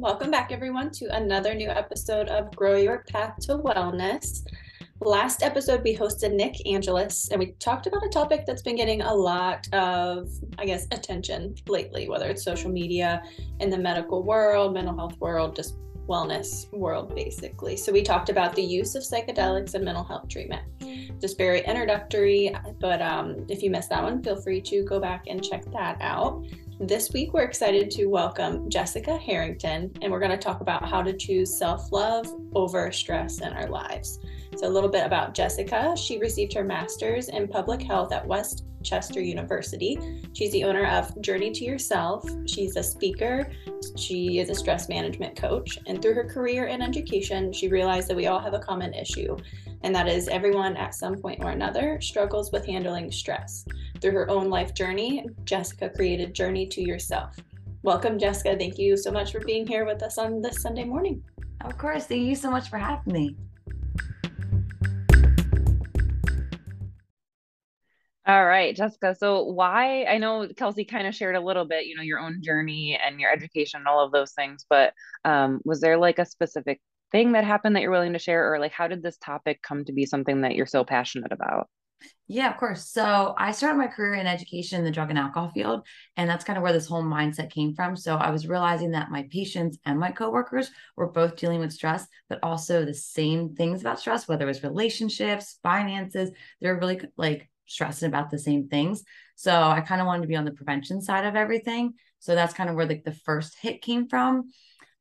Welcome back, everyone, to another new episode of Grow Your Path to Wellness. Last episode, we hosted Nick Angelus, and we talked about a topic that's been getting a lot of, I guess, attention lately, whether it's social media, in the medical world, mental health world, just wellness world, basically. So, we talked about the use of psychedelics in mental health treatment. Just very introductory, but um, if you missed that one, feel free to go back and check that out. This week, we're excited to welcome Jessica Harrington, and we're going to talk about how to choose self love over stress in our lives. So, a little bit about Jessica. She received her master's in public health at West Chester University. She's the owner of Journey to Yourself. She's a speaker. She is a stress management coach. And through her career in education, she realized that we all have a common issue, and that is everyone at some point or another struggles with handling stress. Through her own life journey, Jessica created Journey to Yourself. Welcome, Jessica. Thank you so much for being here with us on this Sunday morning. Of course. Thank you so much for having me. All right, Jessica. So, why I know Kelsi kind of shared a little bit, you know, your own journey and your education and all of those things, but um, was there like a specific thing that happened that you're willing to share, or like how did this topic come to be something that you're so passionate about? Yeah, of course. So I started my career in education in the drug and alcohol field, and that's kind of where this whole mindset came from. So I was realizing that my patients and my coworkers were both dealing with stress, but also the same things about stress, whether it was relationships, finances, they're really like stressing about the same things. So I kind of wanted to be on the prevention side of everything. So that's kind of where like the first hit came from.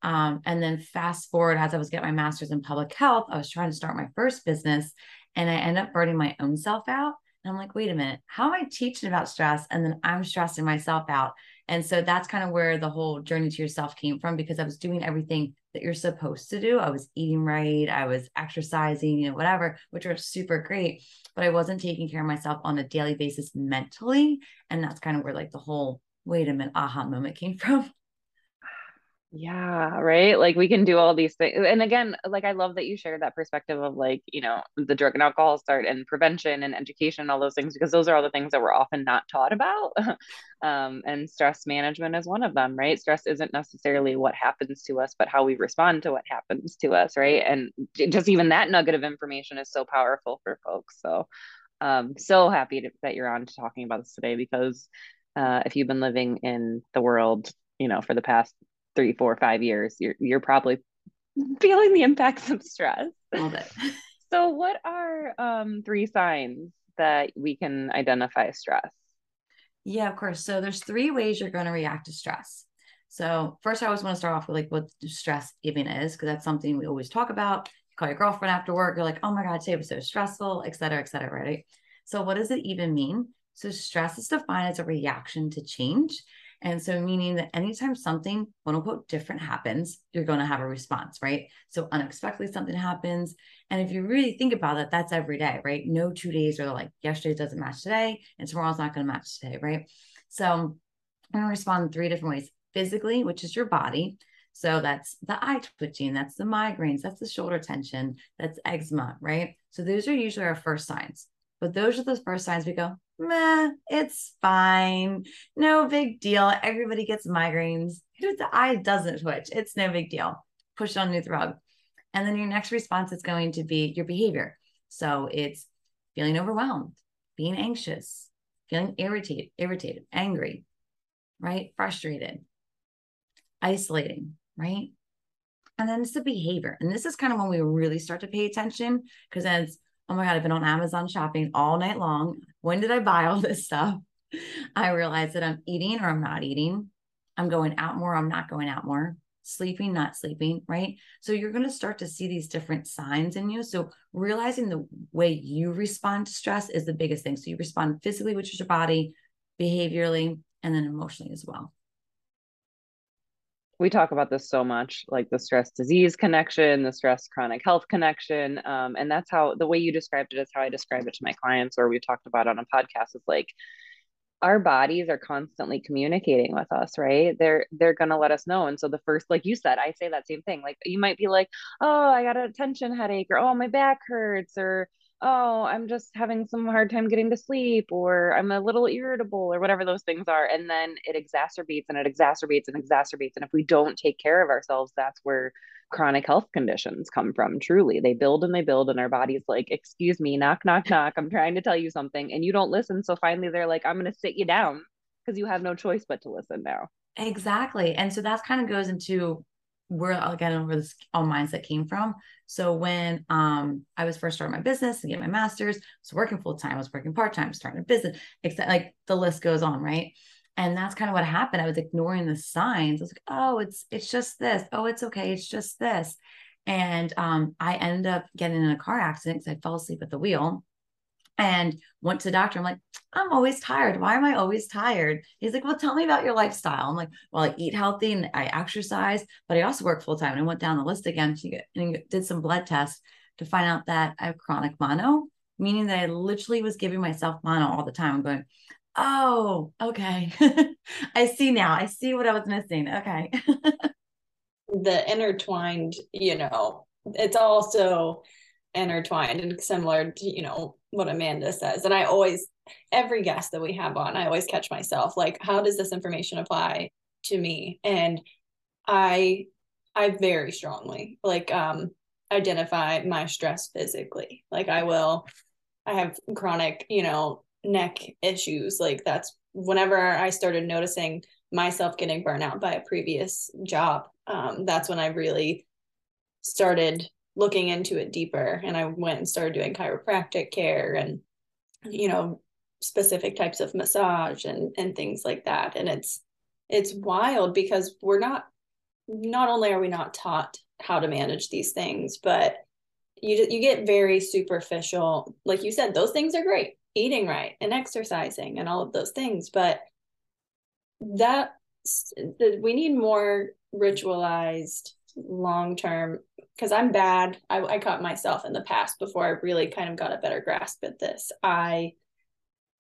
Um, and then fast forward as I was getting my master's in public health, I was trying to start my first business and I end up burning my own self out. And I'm like, wait a minute, how am I teaching about stress? And then I'm stressing myself out. And so that's kind of where the whole journey to yourself came from because I was doing everything that you're supposed to do. I was eating right, I was exercising, you know, whatever, which are super great, but I wasn't taking care of myself on a daily basis mentally. And that's kind of where like the whole wait a minute aha moment came from. Yeah, right. Like we can do all these things. And again, like I love that you shared that perspective of like, you know, the drug and alcohol start and prevention and education, all those things, because those are all the things that we're often not taught about. um, and stress management is one of them, right? Stress isn't necessarily what happens to us, but how we respond to what happens to us, right? And just even that nugget of information is so powerful for folks. So um so happy to, that you're on to talking about this today because uh, if you've been living in the world you know for the past three, four, five years, you're you're probably feeling the impacts of stress. Love it. So, what are um, three signs that we can identify stress? Yeah, of course. So there's three ways you're going to react to stress. So first, I always want to start off with like what stress even is, because that's something we always talk about. You call your girlfriend after work, you're like, "Oh my god, today was so stressful," et cetera, et cetera, right? So what does it even mean? So stress is defined as a reaction to change, and so, meaning that anytime something, quote unquote, different happens, you're going to have a response, right? So, unexpectedly, something happens. And if you really think about it, that's every day, right? No two days are like yesterday doesn't match today, and tomorrow's not going to match today, right? So, I'm going to respond in three different ways physically, which is your body. So, that's the eye twitching, that's the migraines, that's the shoulder tension, that's eczema, right? So, those are usually our first signs. But those are the first signs we go, meh, it's fine. No big deal. Everybody gets migraines. The eye doesn't twitch. It's no big deal. Push it underneath the rug. And then your next response is going to be your behavior. So it's feeling overwhelmed, being anxious, feeling irritated, irritated, angry, right? Frustrated, isolating, right? And then it's the behavior. And this is kind of when we really start to pay attention because then it's oh my God, I've been on Amazon shopping all night long. When did I buy all this stuff? I realize that I'm eating or I'm not eating. I'm going out more, I'm not going out more, sleeping, not sleeping, right? So you're going to start to see these different signs in you. So realizing the way you respond to stress is the biggest thing. So you respond physically, which is your body, behaviorally, and then emotionally as well we talk about this so much like the stress disease connection the stress chronic health connection um, and that's how the way you described it is how i describe it to my clients or we've talked about on a podcast is like our bodies are constantly communicating with us right? They're they're going to let us know. And so the first like you said i say that same thing. Like you might be like oh i got a tension headache or oh my back hurts or oh, I'm just having some hard time getting to sleep, or I'm a little irritable, or whatever those things are. And then it exacerbates and it exacerbates and exacerbates. And if we don't take care of ourselves, that's where chronic health conditions come from. Truly, they build and they build, and our body's like, Excuse me, knock, knock, knock. I'm trying to tell you something. And you don't listen. So finally, they're like, I'm going to sit you down because you have no choice but to listen now. Exactly. And so that kind of goes into where again where this all mindset came from. So when um I was first starting my business and get my master's, I was working full time, I was working part time, starting a business, except like the list goes on, right? And that's kind of what happened. I was ignoring the signs. I was like, oh, it's it's just this. Oh, it's okay. It's just this. And um, I ended up getting in a car accident because I fell asleep at the wheel and went to the doctor. I'm like, I'm always tired. Why am I always tired? He's like, Well, tell me about your lifestyle. I'm like, Well, I eat healthy and I exercise, but I also work full time. And I went down the list again and did some blood tests to find out that I have chronic mono, meaning that I literally was giving myself mono all the time. I'm going, Oh, okay. I see now. I see what I was missing. Okay. the intertwined, you know, it's also intertwined and similar to, you know, what Amanda says. And I always, every guest that we have on, I always catch myself like, how does this information apply to me? And I, I very strongly like, um, identify my stress physically. Like I will, I have chronic, you know, neck issues. Like that's whenever I started noticing myself getting burnt out by a previous job, um, that's when I really started looking into it deeper. And i went and started doing chiropractic care and you know specific types of massage and and things like that. And it's it's wild because we're not not only are we not taught how to manage these things but you you get very superficial. Like you said those things are great. Eating right and exercising and all of those things but that we need more ritualized long term because I'm bad. I, I caught myself in the past before I really kind of got a better grasp at this. I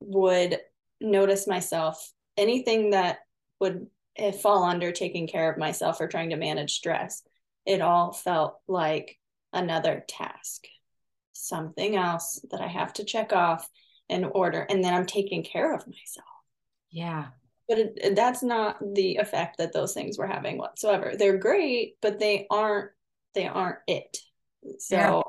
would notice myself anything that would eh, fall under taking care of myself or trying to manage stress. It all felt like another task, something else that I have to check off in order, and then I'm taking care of myself. Yeah but it, that's not the effect that those things were having whatsoever they're great but they aren't they aren't it. So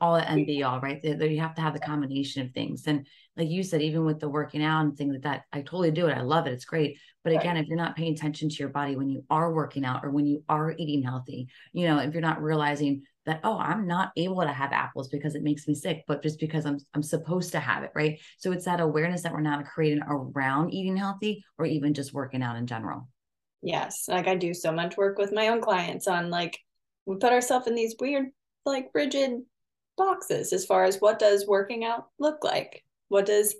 all at and be all right? There you have to have the combination of things. And like you said even with the working out and things like that i totally do it. I love it. It's great. But right. again if you're not paying attention to your body when you are working out or when you are eating healthy you know if you're not realizing that oh i'm not able to have apples because it makes me sick but just because i'm i'm supposed to have it right? So it's that awareness that we're not creating around eating healthy or even just working out in general. Yes. Like i do so much work with my own clients on like we put ourselves in these weird like rigid boxes as far as what does working out look like? What does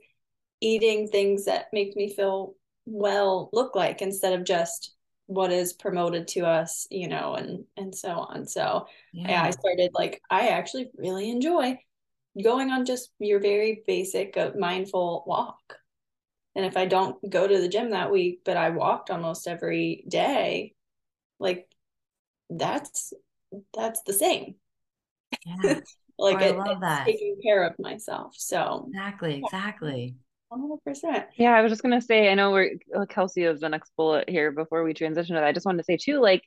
eating things that make me feel well look like instead of just what is promoted to us you know and and so on. So yeah. yeah. i started like i actually really enjoy going on just your very basic uh, mindful walk. And if i don't go to the gym that week but i walked almost every day like that's that's the same yeah. like oh, I love that. taking care of myself so exactly exactly 100%. Yeah, I was just gonna say, I know we're uh, Kelsi is the next bullet here before we transition to that. I just wanted to say too, like,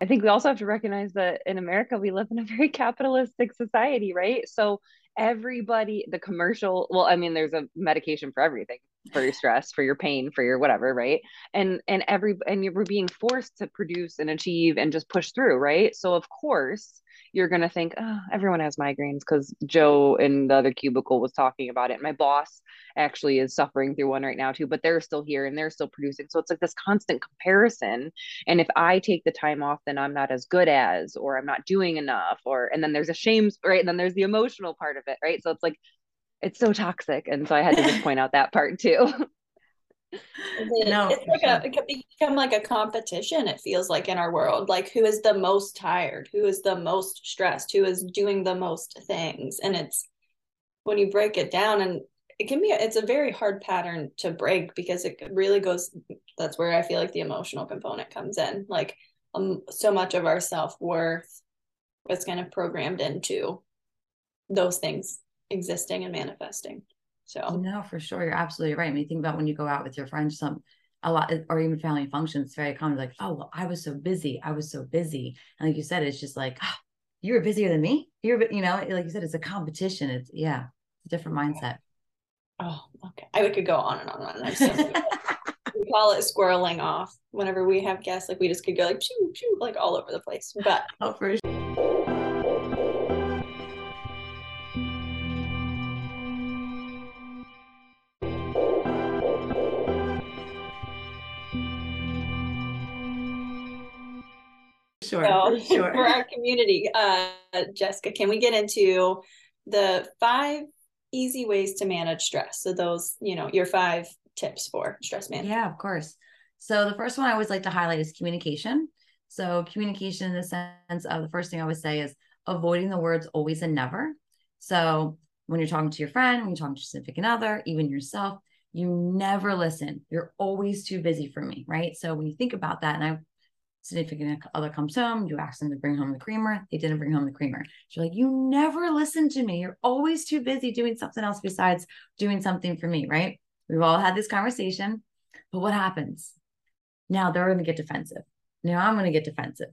I think we also have to recognize that in America we live in a very capitalistic society, right? So everybody, the commercial, well, I mean, there's a medication for everything, for your stress, for your pain, for your whatever, right? And and every and you're being forced to produce and achieve and just push through, right? So of course you're going to think, oh, everyone has migraines because Joe in the other cubicle was talking about it. My boss actually is suffering through one right now too, but they're still here and they're still producing. So it's like this constant comparison. And if I take the time off, then I'm not as good as, or I'm not doing enough, or, and then there's a shame, right? And then there's the emotional part of it, right? So it's like, it's so toxic. And so I had to just point out that part too. no, it's like a it could become like a competition it feels like in our world. Like who is the most tired? Who is the most stressed? Who is doing the most things? And it's when you break it down and it can be it's a very hard pattern to break because it really goes that's where i feel like the emotional component comes in. Like um, so much of our self-worth was kind of programmed into those things existing and manifesting. So oh, no, for sure. You're absolutely right. I mean, think about when you go out with your friends, some a lot or even family functions, it's very common, like, oh well, I was so busy. I was so busy. And like you said, it's just like, oh, you were busier than me. You're you know, like you said, it's a competition. It's yeah, it's a different mindset. Oh, okay. I could go on and on and on. I'm so we call it squirreling off whenever we have guests. Like we just could go like choo choo like all over the place. But oh, for sure. Sure, so, for, sure. for our community, uh, Jessica, can we get into the five easy ways to manage stress? So those, you know, your five tips for stress management. Yeah, of course. So the first one I always like to highlight is communication. So communication in the sense of the first thing I would say is avoiding the words always and never. So when you're talking to your friend, when you're talking to your significant other, even yourself, you never listen. You're always too busy for me, right? So when you think about that, and I significant other comes home, you ask them to bring home the creamer. They didn't bring home the creamer. You're like, you never listen to me. You're always too busy doing something else besides doing something for me, right? We've all had this conversation. But what happens? Now they're going to get defensive. Now I'm going to get defensive.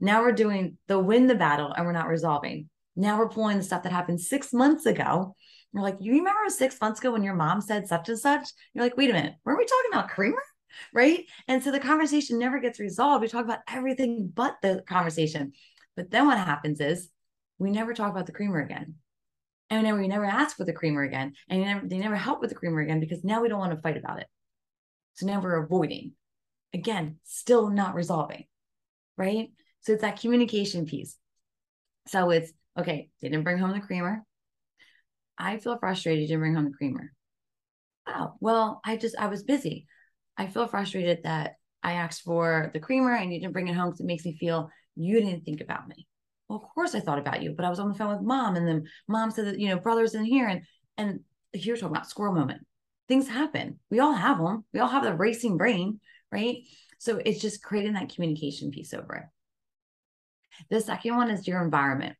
Now we're doing the win the battle and we're not resolving. Now we're pulling the stuff that happened six months ago. You're like, you remember six months ago when your mom said such and such? You're like, wait a minute, weren't we talking about creamer? Right? And so the conversation never gets resolved. We talk about everything but the conversation. But then what happens is we never talk about the creamer again. And then we never ask for the creamer again. And never, they never help with the creamer again because now we don't want to fight about it. So now we're avoiding. Again, still not resolving, right? So it's that communication piece. So it's okay, they didn't bring home the creamer. I feel frustrated, you didn't bring home the creamer. Oh, well, I just, I was busy. I feel frustrated that I asked for the creamer and you didn't bring it home because it makes me feel you didn't think about me. Well, of course I thought about you, but I was on the phone with mom, and then mom said that you know brother's in here, and and you're talking about squirrel moment. Things happen. We all have them. We all have the racing brain, right? So it's just creating that communication piece over it. The second one is your environment.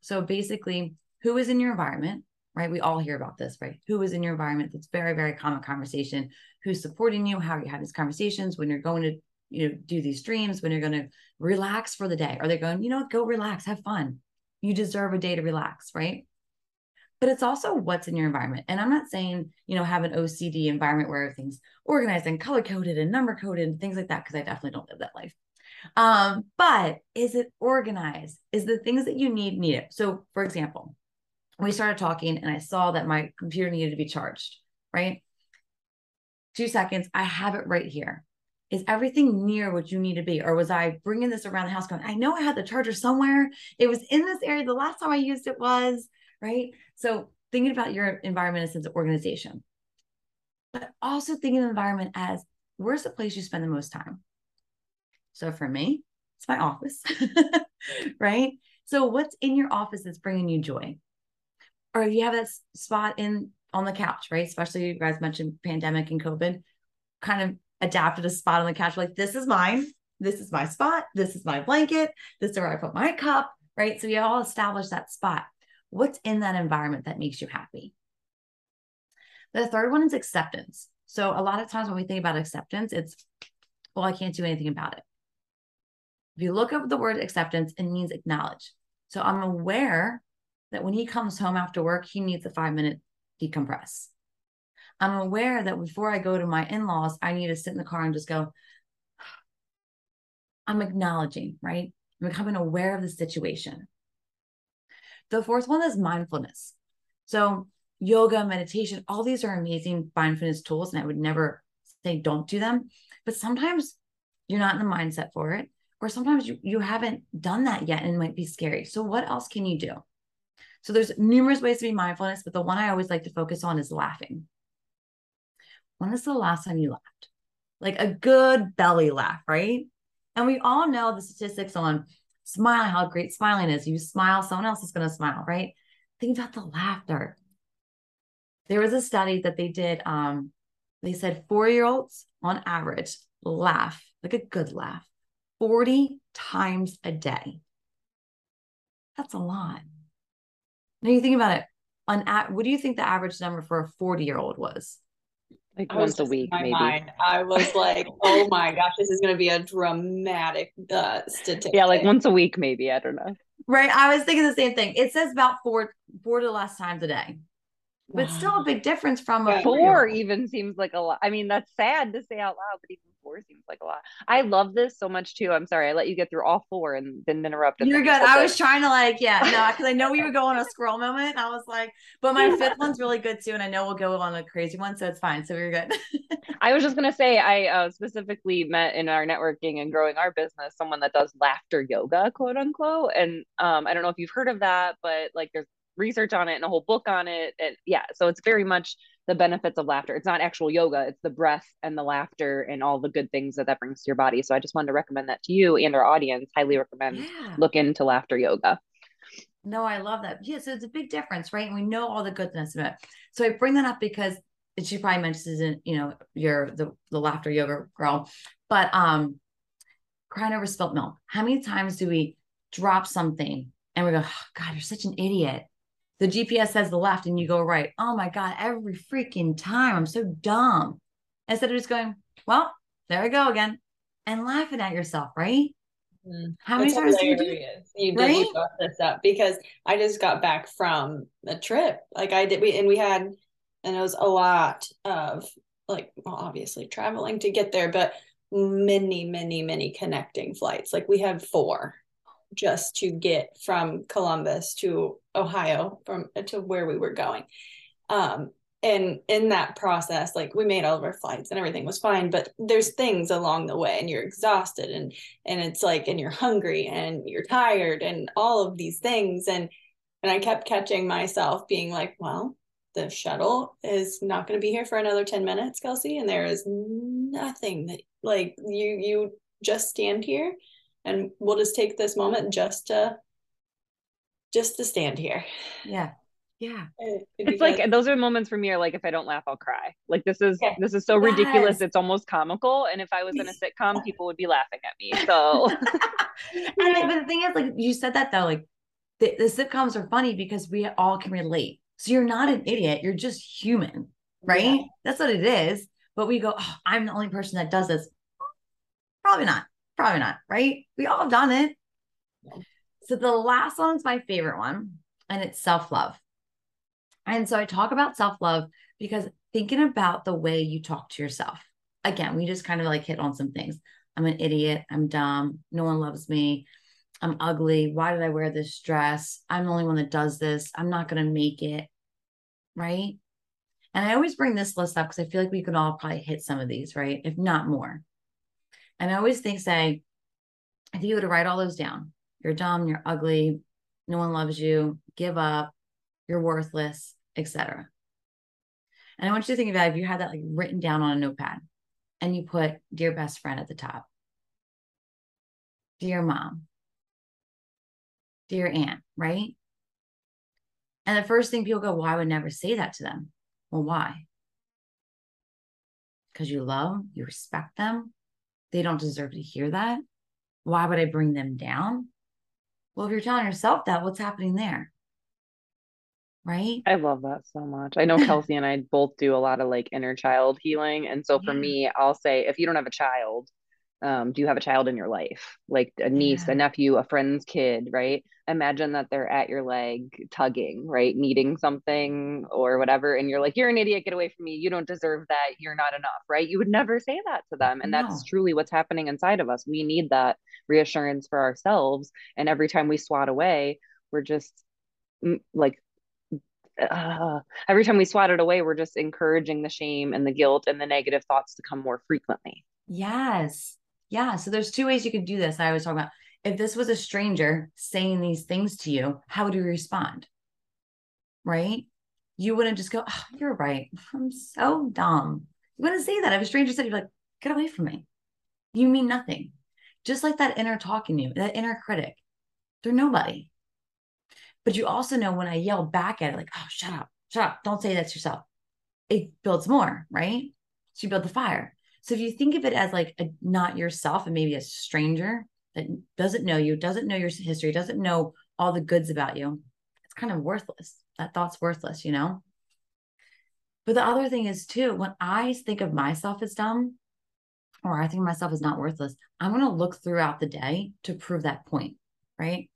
So basically, who is in your environment? Right? We all hear about this, right? Who is in your environment? That's very, very common conversation. Who's supporting you? How are you having these conversations when you're going to, you know, do these streams, when you're going to relax for the day? Are they going, you know, go relax, have fun. You deserve a day to relax, right? But it's also what's in your environment. And I'm not saying, you know, have an OCD environment where everything's organized and color coded and number coded and things like that, because I definitely don't live that life. Um, but is it organized? Is the things that you need needed? So, for example, we started talking and I saw that my computer needed to be charged, right? Two seconds, I have it right here. Is everything near what you need to be? Or was I bringing this around the house going, I know I had the charger somewhere. It was in this area. The last time I used it was, right? So thinking about your environment as of organization, but also thinking of environment as where's the place you spend the most time? So for me, it's my office, right? So what's in your office that's bringing you joy? Or if you have that spot in on the couch, right? Especially you guys mentioned pandemic and COVID, kind of adapted a spot on the couch. Like, this is mine. This is my spot. This is my blanket. This is where I put my cup, right? So we all establish that spot. What's in that environment that makes you happy? The third one is acceptance. So a lot of times when we think about acceptance, it's, well, I can't do anything about it. If you look up the word acceptance, it means acknowledge. So I'm aware that when he comes home after work, he needs a five minute decompress. I'm aware that before I go to my in laws, I need to sit in the car and just go, I'm acknowledging, right? I'm becoming aware of the situation. The fourth one is mindfulness. So, yoga, meditation, all these are amazing mindfulness tools, and I would never say don't do them. But sometimes you're not in the mindset for it, or sometimes you, you haven't done that yet and it might be scary. So, what else can you do? So there's numerous ways to be mindfulness, but the one I always like to focus on is laughing. When is the last time you laughed? Like a good belly laugh, right? And we all know the statistics on smile, how great smiling is. You smile, someone else is going to smile, right? Think about the laughter. There was a study that they did. Um, they said four year olds on average laugh, like a good laugh, 40 times a day. That's a lot. Now you think about it. on at what do you think the average number for a 40 year old was? Like I was once a week, my maybe. mind, I was like, oh my gosh, this is going to be a dramatic uh, statistic. Yeah, like once a week, maybe. I don't know. Right. I was thinking the same thing. It says about four four to less times a day. But still a big difference from a Yeah. Four four. even seems like a lot. I mean, that's sad to say out loud, but even four seems like a lot. I love this so much too. I'm sorry, I let you get through all four and didn't interrupt. You're good. I was trying to like, yeah, no, because I know we would go on a scroll moment. And I was like, but my fifth one's really good too. And I know we'll go on a crazy one. So it's fine. So we're good. I was just gonna say I uh, specifically met in our networking and growing our business someone that does laughter yoga, quote unquote. And um, I don't know if you've heard of that, but like there's research on it and a whole book on it. And yeah, so it's very much the benefits of laughter. It's not actual yoga; it's the breath and the laughter and all the good things that that brings to your body. So I just wanted to recommend that to you and our audience. Highly recommend yeah. look into laughter yoga. No, I love that. Yeah, so it's a big difference, right? And we know all the goodness of it. So I bring that up because she probably mentions it, you know, you're the the laughter yoga girl, but um, crying over spilt milk. How many times do we drop something and we go, oh, God, you're such an idiot. The GPS says the left and you go right. Oh my God, every freaking time. I'm so dumb. Instead of just going, well, there we go again, and laughing at yourself, right? Mm. How many times do you do? You did Right? brought this up because I just got back from a trip. Like I did, we and we had, and it was a lot of like, well, obviously traveling to get there, but many, many, many connecting flights. Like we had four just to get from Columbus to Ohio from to where we were going. Um, and in that process, like we made all of our flights and everything was fine, but there's things along the way and you're exhausted and and it's like and you're hungry and you're tired and all of these things and and I kept catching myself being like, well, the shuttle is not going to be here for another 10 minutes, Kelsi, and there is nothing that like you you just stand here and we'll just take this moment just to just to stand here. Yeah. Yeah. It's like those are moments for me are like if I don't laugh, I'll cry. Like this is Yeah. this is so ridiculous, it's almost comical. And if I was in a sitcom, people would be laughing at me. So and like, but the thing is, like you said that though, like the, the sitcoms are funny because we all can relate. So you're not an idiot, you're just human, right? Yeah. That's what it is. But we go, oh, I'm the only person that does this. Probably not. Probably not, right? We all have done it. So the last one is my favorite one, and it's self love. And so I talk about self love because thinking about the way you talk to yourself. Again, we just kind of like hit on some things. I'm an idiot. I'm dumb. No one loves me. I'm ugly. Why did I wear this dress? I'm the only one that does this. I'm not going to make it. Right. And I always bring this list up because I feel like we can all probably hit some of these, right? If not more. And I always think, say, if you were to write all those down, you're dumb, you're ugly, no one loves you, give up, you're worthless, etc. And I want you to think about if you had that like written down on a notepad and you put dear best friend at the top, dear mom, dear aunt, right? And the first thing people go, well, I would never say that to them. Well, why? Because you love, you respect them. They don't deserve to hear that. Why would I bring them down? Well, if you're telling yourself that, what's happening there? Right? I love that so much. I know Kelsi and I both do a lot of like inner child healing. And so for Yeah. me, I'll say if you don't have a child, um, do you have a child in your life? Like a niece, Yeah. a nephew, a friend's kid, right? Imagine that they're at your leg tugging, right? Needing something or whatever. And you're like, you're an idiot, get away from me. You don't deserve that. You're not enough, right? You would never say that to them. And No. that's truly what's happening inside of us. We need that reassurance for ourselves. And every time we swat away, we're just mm, like uh, every time we swat it away, we're just encouraging the shame and the guilt and the negative thoughts to come more frequently. Yes. Yeah. So there's two ways you could do this. I always talk about if this was a stranger saying these things to you, how would you respond? Right? You wouldn't just go, oh, you're right. I'm so dumb. You wouldn't say that. If a stranger said, you'd be like, get away from me. You mean nothing. Just like that inner talking you, that inner critic. They're nobody. But you also know when I yell back at it, like, oh, shut up, shut up, don't say that to yourself. It builds more, right? So you build the fire. So if you think of it as like a, not yourself and maybe a stranger that doesn't know you, doesn't know your history, doesn't know all the goods about you, it's kind of worthless. That thought's worthless, you know? But the other thing is too, when I think of myself as dumb, or I think myself as not worthless, I'm going to look throughout the day to prove that point, right?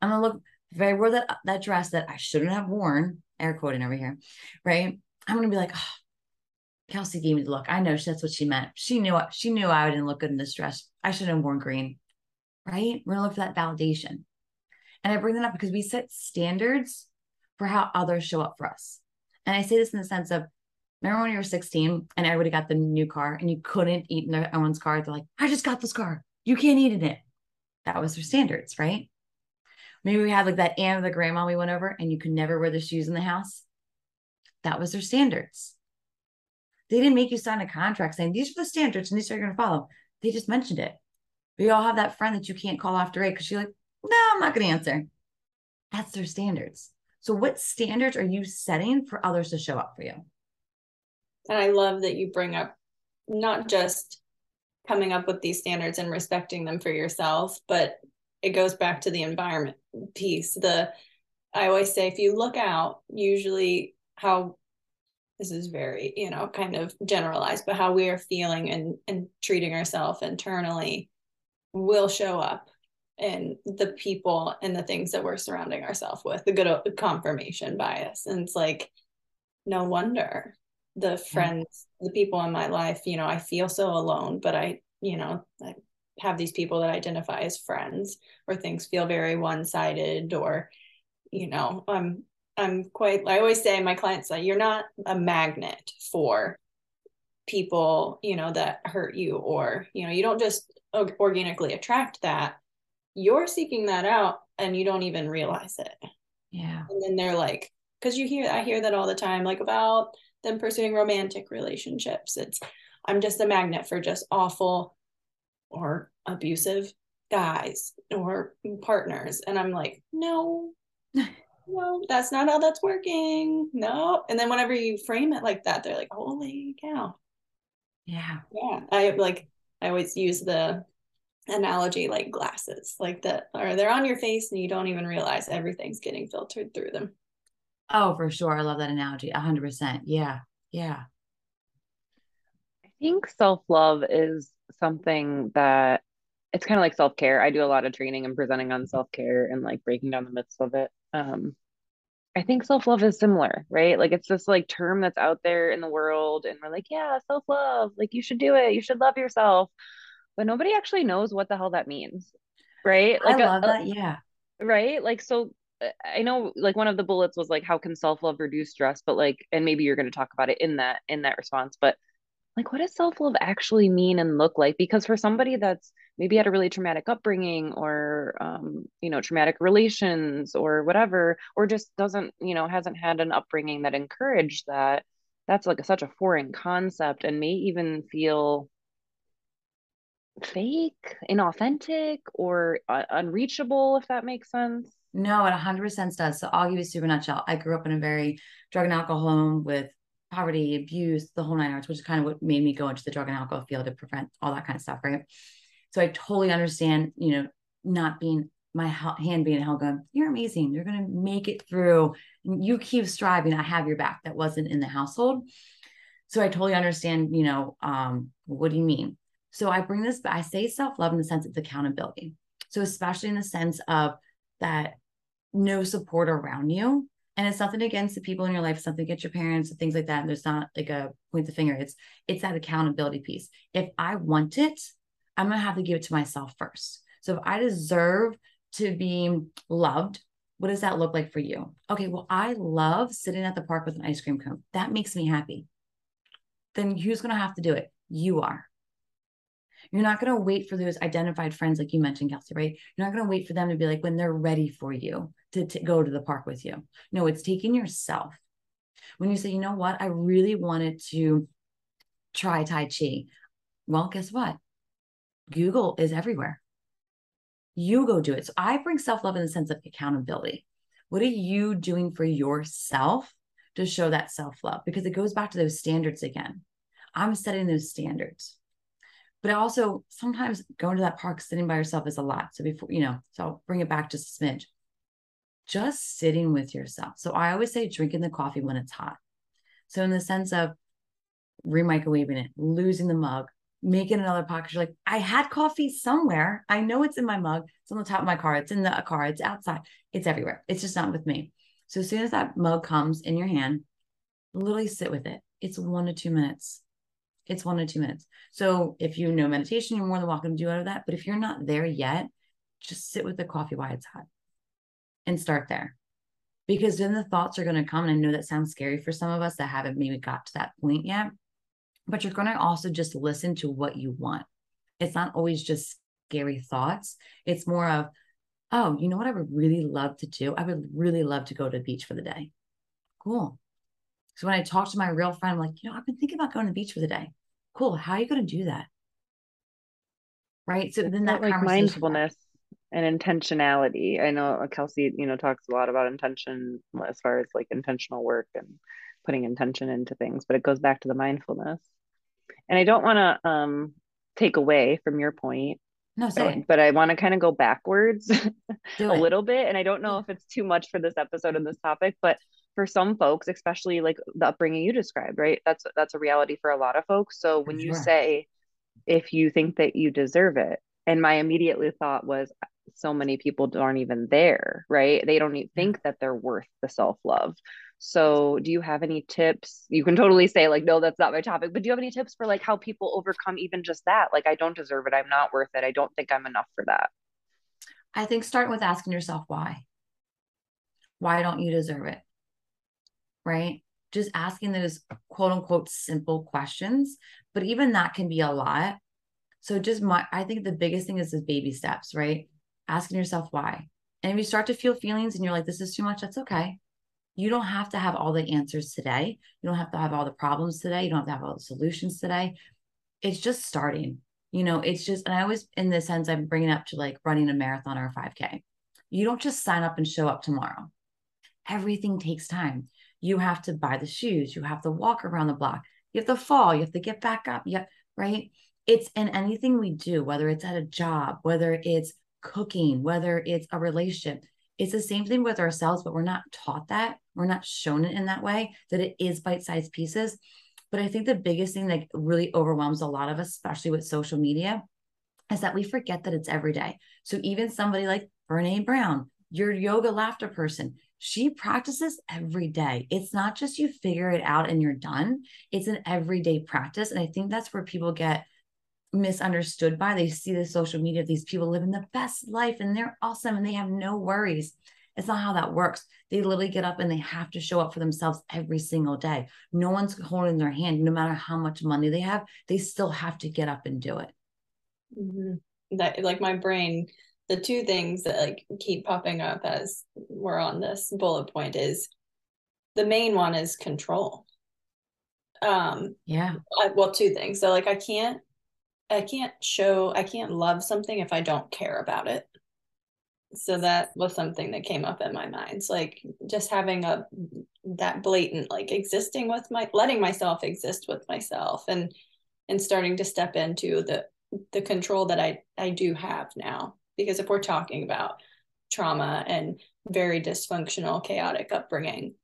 I'm going to look, if I wore that, that dress that I shouldn't have worn, air quoting over here, right? I'm going to be like, oh, Kelsi gave me the look. I know that's what she meant. She knew she knew I didn't look good in this dress. I should have worn green, right? We're gonna look for that validation. And I bring that up because we set standards for how others show up for us. And I say this in the sense of remember when you were 16 and everybody got the new car and you couldn't eat in their own car? They're like, I just got this car. You can't eat in it. That was their standards, right? Maybe we had like that aunt or the grandma we went over and you could never wear the shoes in the house. That was their standards. They didn't make you sign a contract saying these are the standards and these are you're going to follow. They just mentioned it. We all have that friend that you can't call after eight because you're like, no, I'm not going to answer. That's their standards. So, what standards are you setting for others to show up for you? And I love that you bring up not just coming up with these standards and respecting them for yourself, but it goes back to the environment piece. The I always say if you look out, usually how this is very, you know, kind of generalized, but how we are feeling and and treating ourselves internally will show up in the people and the things that we're surrounding ourselves with, the good confirmation bias. And it's like, no wonder the friends, the people in my life, you know, I feel so alone, but I, you know, I have these people that identify as friends or things feel very one-sided or, you know, I'm I'm quite I always say my clients that you're not a magnet for people, you know, that hurt you or, you know, you don't just organically attract that. You're seeking that out and you don't even realize it. Yeah. And then they're like, because you hear I hear that all the time, like about them pursuing romantic relationships. It's I'm just a magnet for just awful or abusive guys or partners. And I'm like, no, no, that's not how that's working. No. And then whenever you frame it like that, they're like, holy cow. Yeah. Yeah. I like, I always use the analogy like glasses, like that, or they're on your face and you don't even realize everything's getting filtered through them. Oh, for sure. I love that analogy. A hundred percent. Yeah. Yeah. I think self love is something that it's kind of like self care. I do a lot of training and presenting on self care and like breaking down the myths of it. Um, I think self love is similar, right? Like it's this like term that's out there in the world, and we're like, yeah, self love, like you should do it, you should love yourself, but nobody actually knows what the hell that means, right? Like I love a, that, yeah. Right, like so. Uh, I know, like one of the bullets was like, how can self love reduce stress? But like, and maybe you're going to talk about it in that in that response, but like what does self-love actually mean and look like? Because for somebody that's maybe had a really traumatic upbringing or um, you know traumatic relations or whatever or just doesn't you know hasn't had an upbringing that encouraged that that's like a, such a foreign concept and may even feel fake inauthentic or uh, unreachable if that makes sense. No it 100% does. So i'll give you a super nutshell i grew up in a very drug and alcohol home with poverty, abuse, the whole nine yards, which is kind of what made me go into the drug and alcohol field to prevent all that kind of stuff, right? So I totally understand, you know, not being my hand being held going, you're amazing. You're going to make it through. You keep striving. I have your back. That wasn't in the household. So I totally understand, you know, um, what do you mean? So I bring this, I say self love in the sense of accountability. So, especially in the sense of that no support around you and it's nothing against the people in your life it's nothing against your parents and things like that and there's not like a point the finger it's it's that accountability piece. If i want it i'm gonna have to give it to myself first. So if i deserve to be loved what does that look like for you? Okay well i love sitting at the park with an ice cream cone. That makes me happy. Then who's gonna have to do it? You are. You're not going to wait for those identified friends, like you mentioned, Kelsi, right? You're not going to wait for them to be like when they're ready for you to, to go to the park with you. No, it's taking yourself. When you say, you know what, I really wanted to try Tai Chi. Well, guess what? Google is everywhere. You go do it. So I bring self love in the sense of accountability. What are you doing for yourself to show that self love? Because it goes back to those standards again. I'm setting those standards but also sometimes going to that park sitting by yourself is a lot. So before, you know, so I'll bring it back just a smidge. Just sitting with yourself. So I always say drinking the coffee when it's hot. So in the sense of remicrowaving it, losing the mug, making another pocket. You're like, I had coffee somewhere. I know it's in my mug. It's on the top of my car. It's in the car. It's outside. It's everywhere. It's just not with me. So as soon as that mug comes in your hand, literally sit with it. It's one to two minutes. It's one to two minutes. So if you know meditation, you're more than welcome to do out of that. But if you're not there yet, just sit with the coffee while it's hot and start there. Because then the thoughts are going to come. And I know that sounds scary for some of us that haven't maybe got to that point yet but you're going to also just listen to what you want. It's not always just scary thoughts. It's more of, oh, you know what I would really love to do? I would really love to go to the beach for the day. Cool. So when I talk to my real friend, I'm like, you know, I've been thinking about going to the beach for the day. Cool. How are you going to do that? Right. So then that like mindfulness and intentionality. I know Kelsi, you know, talks a lot about intention as far as like intentional work and putting intention into things, but it goes back to the mindfulness. And I don't want to um, take away from your point. No, but, but I want to kind of go backwards a little bit. And I don't know if it's too much for this episode and this topic, but for some folks, especially like the upbringing you described, right? That's that's a reality for a lot of folks. So when you say if you think that you deserve it, and my immediately thought was so many people aren't even there, right? They don't even think that they're worth the self-love. So, do you have any tips? You can totally say, like, no, that's not my topic, but do you have any tips for like how people overcome even just that? Like, I don't deserve it. I'm not worth it. I don't think I'm enough for that. I think start with asking yourself why. Why don't you deserve it? Right? Just asking those quote unquote simple questions, but even that can be a lot. So, just my, I think the biggest thing is the baby steps, right? Asking yourself why. And if you start to feel feelings and you're like, this is too much, that's okay you don't have to have all the answers today. You don't have to have all the problems today. You don't have to have all the solutions today. It's just starting. You know, it's just, and I always, in the sense, I'm bringing up to like running a marathon or a 5K. You don't just sign up and show up tomorrow. Everything takes time. You have to buy the shoes. You have to walk around the block. You have to fall. You have to get back up. Yeah, right. It's in anything we do, whether it's at a job, whether it's cooking, whether it's a relationship, it's the same thing with ourselves, but we're not taught that. We're not shown it in that way, that it is bite sized pieces. But I think the biggest thing that really overwhelms a lot of us, especially with social media, is that we forget that it's every day. So even somebody like Brene Brown, your yoga laughter person, she practices every day. It's not just you figure it out and you're done, it's an everyday practice. And I think that's where people get misunderstood by. They see the social media these people living the best life and they're awesome and they have no worries. It's not how that works. They literally get up and they have to show up for themselves every single day. No one's holding their hand, no matter how much money they have, they still have to get up and do it. Mm-hmm. That like my brain, the two things that like keep popping up as we're on this bullet point is the main one is control. Um yeah. I, well, two things. So like I can't I can't show, I can't love something if I don't care about it. So that was something that came up in my mind. It's like just having a that blatant like existing with my letting myself exist with myself and and starting to step into the the control that I I do have now. Because if we're talking about trauma and very dysfunctional, chaotic upbringing,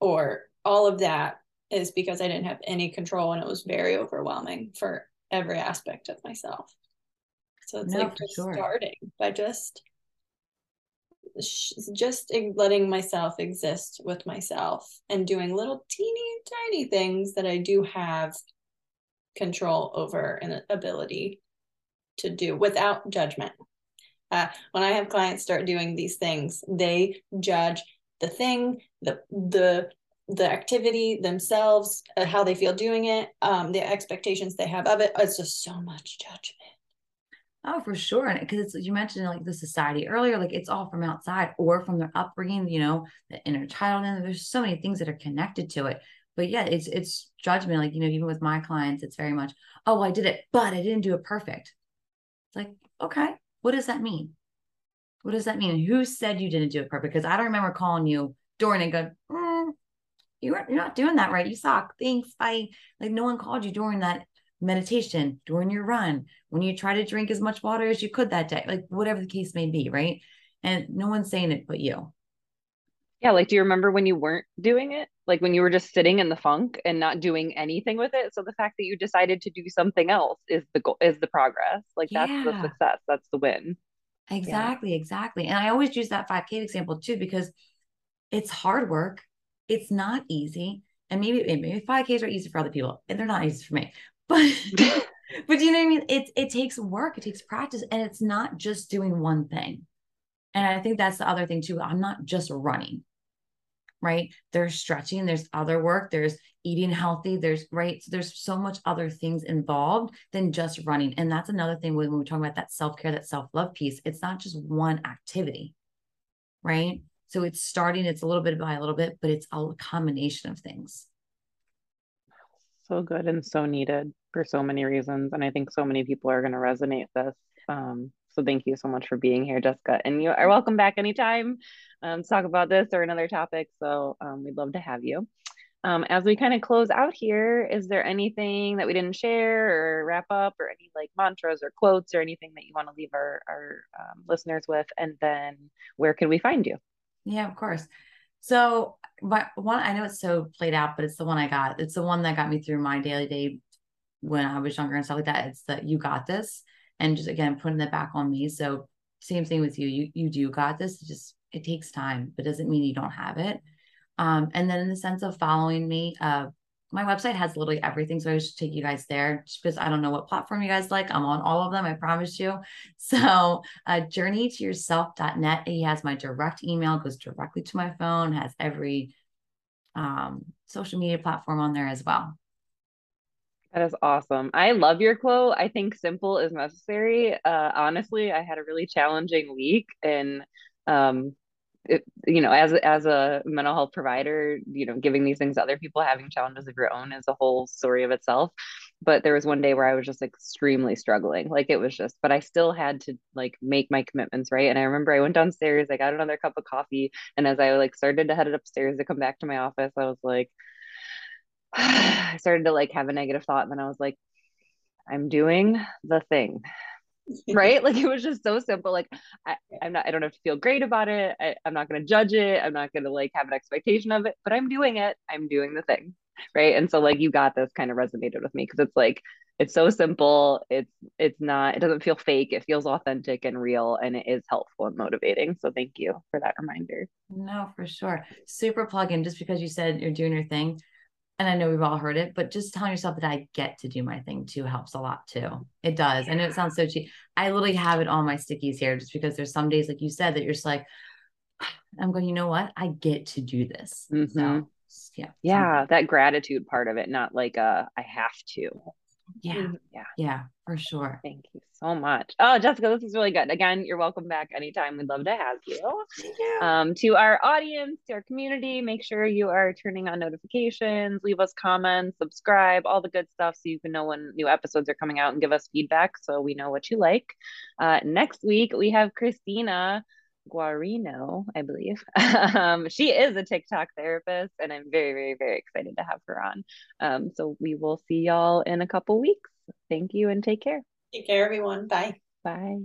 or all of that is because I didn't have any control and it was very overwhelming for every aspect of myself. So it's no, like just sure. starting by just just letting myself exist with myself and doing little teeny tiny things that I do have control over and ability to do without judgment. Uh, when I have clients start doing these things, they judge the thing, the the the activity themselves, uh, how they feel doing it, um, the expectations they have of it. It's just so much judgment. Oh, for sure. And because you mentioned like the society earlier, like it's all from outside or from their upbringing, you know, the inner child. And there's so many things that are connected to it. But yeah, it's it's judgment. Like, you know, even with my clients, it's very much, oh, I did it, but I didn't do it perfect. It's like, okay, what does that mean? What does that mean? Who said you didn't do it perfect? Because I don't remember calling you during and go, mm, you're not doing that right. You suck. Thanks. Bye. Like no one called you during that meditation, during your run, when you try to drink as much water as you could that day, like whatever the case may be, right? And no one's saying it but you. Yeah, like do you remember when you weren't doing it? Like when you were just sitting in the funk and not doing anything with it? So the fact that you decided to do something else is the goal is the progress. Like that's the success. That's the win. Exactly, exactly. And I always use that 5K example too, because it's hard work. It's not easy. And maybe maybe 5Ks are easy for other people, and they're not easy for me. But but you know what I mean? It it takes work, it takes practice, and it's not just doing one thing. And I think that's the other thing too. I'm not just running, right? There's stretching, there's other work, there's eating healthy, there's right. So there's so much other things involved than just running. And that's another thing when we're talking about that self-care, that self-love piece. It's not just one activity, right? So it's starting, it's a little bit by a little bit, but it's a combination of things. So good and so needed for so many reasons. And I think so many people are going to resonate this. Um, so thank you so much for being here, Jessica. And you are welcome back anytime um, to talk about this or another topic. So um, we'd love to have you. Um, as we kind of close out here, is there anything that we didn't share or wrap up or any like mantras or quotes or anything that you want to leave our, our um, listeners with? And then where can we find you? Yeah, of course. So, but one, I know it's so played out, but it's the one I got. It's the one that got me through my daily day when I was younger and stuff like that. It's that you got this, and just again putting it back on me. So, same thing with you. You you do got this. It just it takes time, but doesn't mean you don't have it. Um, and then in the sense of following me, uh, my website has literally everything. So I should take you guys there because I don't know what platform you guys like. I'm on all of them, I promise you. So uh, journeytoyourself.net. He has my direct email, goes directly to my phone, has every um, social media platform on there as well. That is awesome. I love your quote. I think simple is necessary. Uh, honestly, I had a really challenging week and um, it, you know, as as a mental health provider, you know, giving these things to other people, having challenges of your own is a whole story of itself. But there was one day where I was just extremely struggling. Like it was just, but I still had to like make my commitments, right? And I remember I went downstairs, I got another cup of coffee, and as I like started to head upstairs to come back to my office, I was like, I started to like have a negative thought, and then I was like, I'm doing the thing right? Like it was just so simple. Like I, i'm not i don't have to feel great about it. I, i'm not going to judge it. I'm not going to like have an expectation of it but i'm doing it. I'm doing the thing. Right? And so like you got this kind of resonated with me because it's like it's so simple. It's it's not it doesn't feel fake. It feels authentic and real and it is helpful and motivating. So thank you for that reminder. No for sure. Super plug in just because you said you're doing your thing and I know we've all heard it, but just telling yourself that I get to do my thing too helps a lot too. It does. I know it sounds so cheap. I literally have it on my stickies here just because there's some days, like you said, that you're just like, I'm going, you know what? I get to do this. mm-hmm. So yeah. Yeah. Something. That gratitude part of it, not like a I have to. Yeah. Mm-hmm. Yeah. Yeah, for sure. Thank you so much. Oh, Jessica, this is really good. Again, you're welcome back anytime. We'd love to have you. Um, to our audience, to our community, make sure you are turning on notifications, leave us comments, subscribe, all the good stuff so you can know when new episodes are coming out and give us feedback so we know what you like. Uh, next week, we have Christina. Guarino, I believe. um, she is a TikTok therapist, and I'm very, very, very excited to have her on. Um, so we will see y'all in a couple weeks. Thank you and take care. Take care, everyone. Bye. Bye.